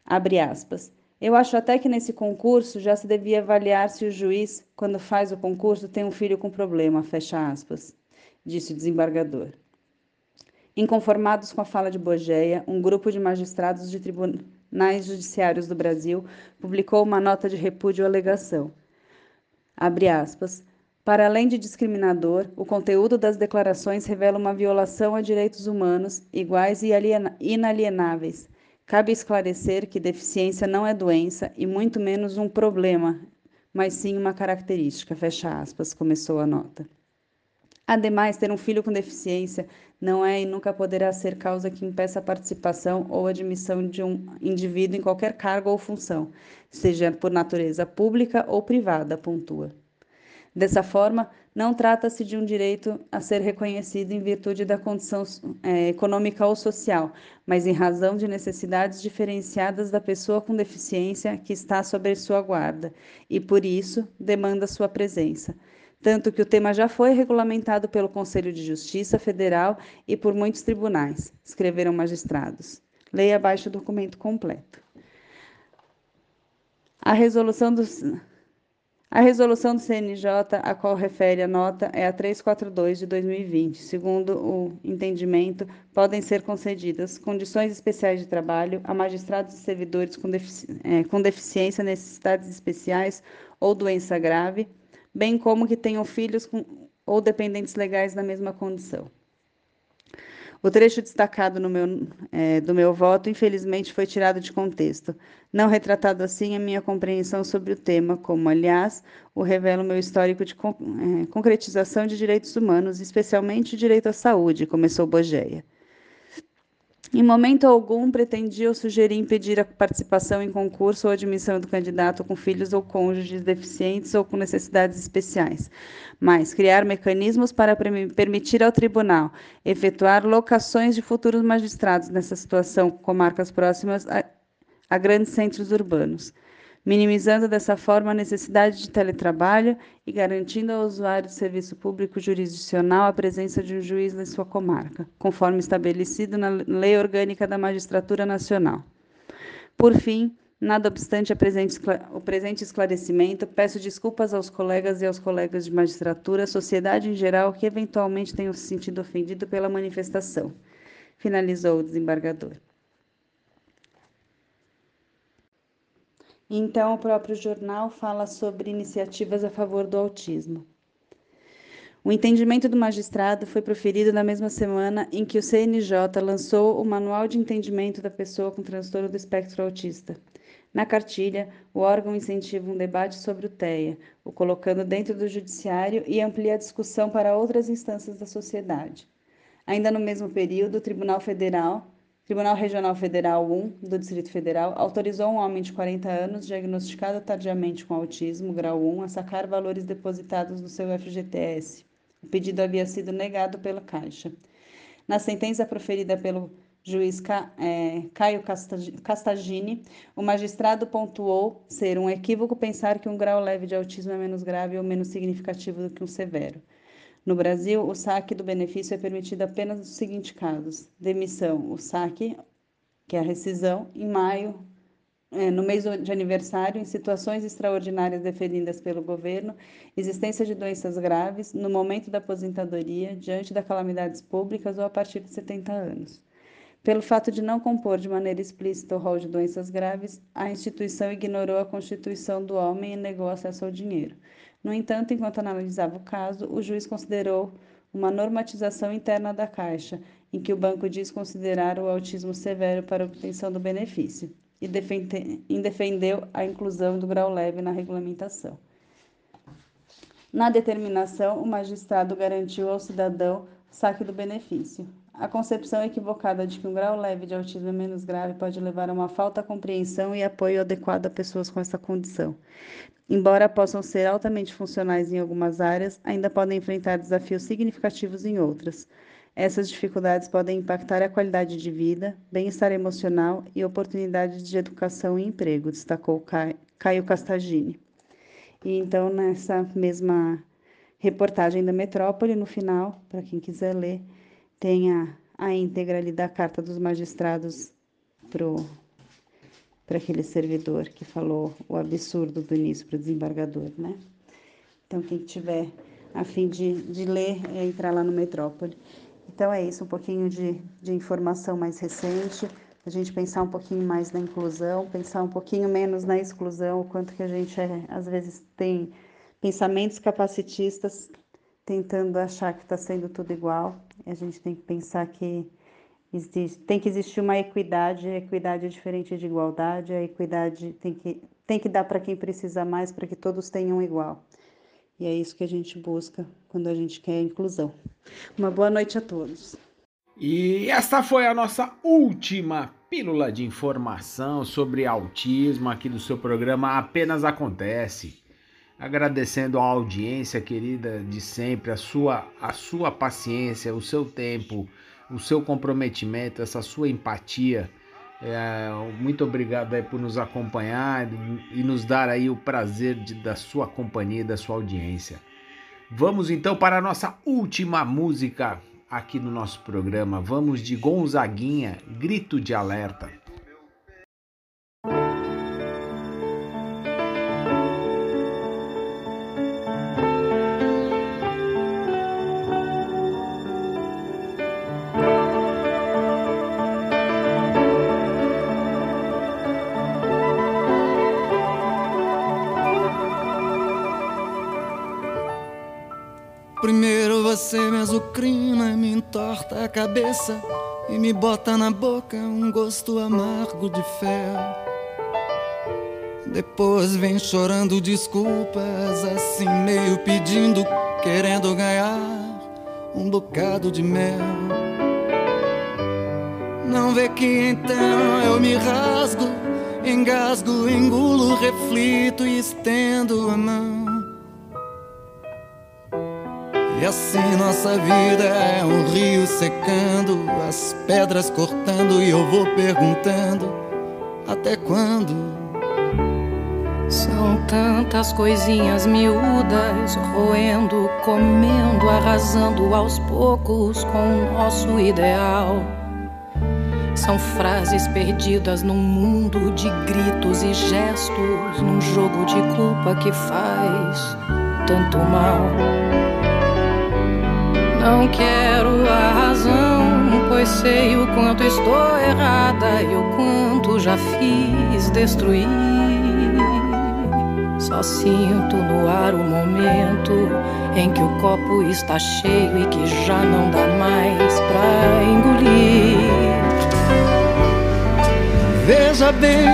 Abre aspas. Eu acho até que nesse concurso já se devia avaliar se o juiz, quando faz o concurso, tem um filho com problema, fecha aspas, disse o desembargador. Inconformados com a fala de Bogeia, um grupo de magistrados de tribunais judiciários do Brasil publicou uma nota de repúdio à alegação. Abre aspas. Para além de discriminador, o conteúdo das declarações revela uma violação a direitos humanos iguais e inalienáveis. Cabe esclarecer que deficiência não é doença e muito menos um problema, mas sim uma característica, fecha aspas, começou a nota. Ademais, ter um filho com deficiência não é e nunca poderá ser causa que impeça a participação ou admissão de um indivíduo em qualquer cargo ou função, seja por natureza pública ou privada, pontua. Dessa forma, não trata-se de um direito a ser reconhecido em virtude da condição é, econômica ou social, mas em razão de necessidades diferenciadas da pessoa com deficiência que está sob sua guarda e, por isso, demanda sua presença tanto que o tema já foi regulamentado pelo Conselho de Justiça Federal e por muitos tribunais, escreveram magistrados. Leia abaixo o documento completo. A resolução do, a resolução do CNJ, a qual refere a nota, é a 342 de 2020. Segundo o entendimento, podem ser concedidas condições especiais de trabalho a magistrados e servidores com, defici é, com deficiência, necessidades especiais ou doença grave bem como que tenham filhos com, ou dependentes legais na mesma condição. O trecho destacado meu, é, do meu voto, infelizmente, foi tirado de contexto, não retratado assim a minha compreensão sobre o tema, como, aliás, o revela o meu histórico de con é, concretização de direitos humanos, especialmente o direito à saúde, começou Bogeia. Em momento algum pretendia ou sugerir impedir a participação em concurso ou admissão do candidato com filhos ou cônjuges deficientes ou com necessidades especiais, mas criar mecanismos para permitir ao tribunal efetuar locações de futuros magistrados nessa situação, com comarcas próximas a, a grandes centros urbanos minimizando dessa forma a necessidade de teletrabalho e garantindo ao usuário de serviço público jurisdicional a presença de um juiz na sua comarca, conforme estabelecido na Lei Orgânica da Magistratura Nacional. Por fim, nada obstante o presente esclarecimento, peço desculpas aos colegas e aos colegas de magistratura, sociedade em geral, que eventualmente tenham se sentido ofendido pela manifestação. Finalizou o desembargador. Então, o próprio jornal fala sobre iniciativas a favor do autismo. O entendimento do magistrado foi proferido na mesma semana em que o CNJ lançou o Manual de Entendimento da Pessoa com Transtorno do Espectro Autista. Na cartilha, o órgão incentiva um debate sobre o TEA, o colocando dentro do judiciário e amplia a discussão para outras instâncias da sociedade. Ainda no mesmo período, o Tribunal Federal Tribunal Regional Federal 1 do Distrito Federal autorizou um homem de 40 anos, diagnosticado tardiamente com autismo, grau 1, a sacar valores depositados no seu FGTS. O pedido havia sido negado pela Caixa. Na sentença proferida pelo juiz é, Caio Castagini, o magistrado pontuou ser um equívoco pensar que um grau leve de autismo é menos grave ou menos significativo do que um severo. No Brasil, o saque do benefício é permitido apenas nos seguintes casos: demissão, o saque, que é a rescisão, em maio, é, no mês de aniversário, em situações extraordinárias definidas pelo governo, existência de doenças graves, no momento da aposentadoria, diante de calamidades públicas ou a partir de 70 anos. Pelo fato de não compor de maneira explícita o rol de doenças graves, a instituição ignorou a constituição do homem e negou acesso ao dinheiro. No entanto, enquanto analisava o caso, o juiz considerou uma normatização interna da Caixa, em que o banco diz considerar o autismo severo para obtenção do benefício, e defendeu a inclusão do grau leve na regulamentação. Na determinação, o magistrado garantiu ao cidadão saque do benefício. A concepção equivocada de que um grau leve de autismo é menos grave pode levar a uma falta de compreensão e apoio adequado a pessoas com essa condição. Embora possam ser altamente funcionais em algumas áreas, ainda podem enfrentar desafios significativos em outras. Essas dificuldades podem impactar a qualidade de vida, bem-estar emocional e oportunidades de educação e emprego, destacou Caio Castagini. E então, nessa mesma reportagem da Metrópole, no final, para quem quiser ler, tem a, ali da carta dos magistrados para aquele servidor que falou o absurdo do início para o desembargador, né? Então, quem tiver a fim de, de ler, é entrar lá no Metrópole. Então, é isso, um pouquinho de, de informação mais recente, a gente pensar um pouquinho mais na inclusão, pensar um pouquinho menos na exclusão, o quanto que a gente, é, às vezes, tem pensamentos capacitistas tentando achar que está sendo tudo igual. A gente tem que pensar que existe, tem que existir uma equidade, equidade é diferente de igualdade, a equidade tem que, tem que dar para quem precisa mais, para que todos tenham igual. E é isso que a gente busca quando a gente quer inclusão. Uma boa noite a todos. E esta foi a nossa última pílula de informação sobre autismo aqui do seu programa Apenas Acontece agradecendo a audiência querida de sempre, a sua, a sua paciência, o seu tempo, o seu comprometimento, essa sua empatia. É, muito obrigado aí por nos acompanhar e nos dar aí o prazer de, da sua companhia, da sua audiência. Vamos então para a nossa última música aqui no nosso programa. Vamos de Gonzaguinha, Grito de Alerta. A cabeça e me bota na boca um gosto amargo de fel. Depois vem chorando desculpas, assim meio pedindo, querendo ganhar um bocado de mel. Não vê que então eu me rasgo, engasgo, engulo, reflito e estendo a mão. E assim nossa vida é um rio secando, as pedras cortando e eu vou perguntando até quando? São tantas coisinhas miúdas, roendo, comendo, arrasando aos poucos com o nosso ideal. São frases perdidas num mundo de gritos e gestos, num jogo de culpa que faz tanto mal. Não quero a razão, pois sei o quanto estou errada e o quanto já fiz destruir. Só sinto no ar o momento em que o copo está cheio e que já não dá mais pra engolir. Veja bem,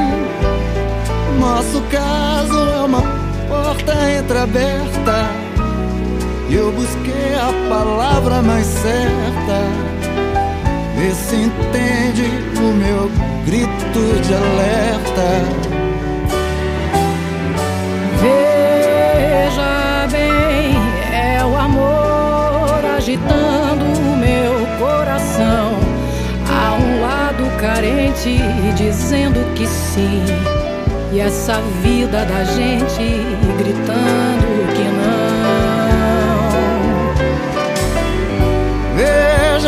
nosso caso é uma porta entreaberta eu busquei a palavra mais certa. Vê se entende o meu grito de alerta. Veja bem, é o amor agitando o meu coração. Há um lado carente dizendo que sim. E essa vida da gente gritando que não.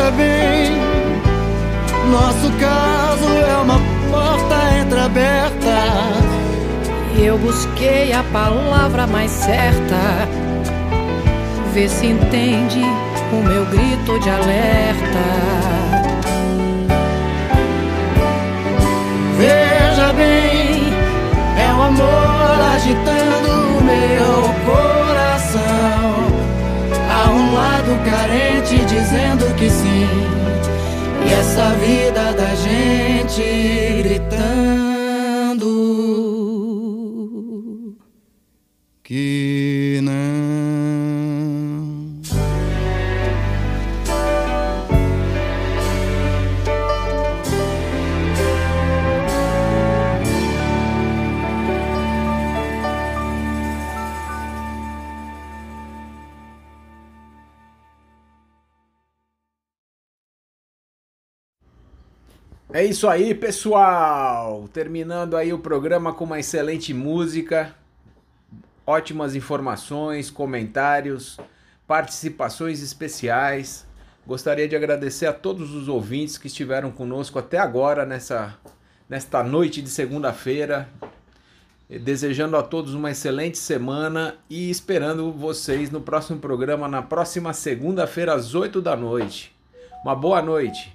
Veja bem, nosso caso é uma porta entreaberta. Eu busquei a palavra mais certa. Vê se entende o meu grito de alerta. Veja bem, é o amor agitando o meu coração. Lado carente dizendo que sim. E essa vida da gente gritando É isso aí, pessoal! Terminando aí o programa com uma excelente música, ótimas informações, comentários, participações especiais. Gostaria de agradecer a todos os ouvintes que estiveram conosco até agora nessa nesta noite de segunda-feira. Desejando a todos uma excelente semana e esperando vocês no próximo programa, na próxima segunda-feira, às 8 da noite. Uma boa noite.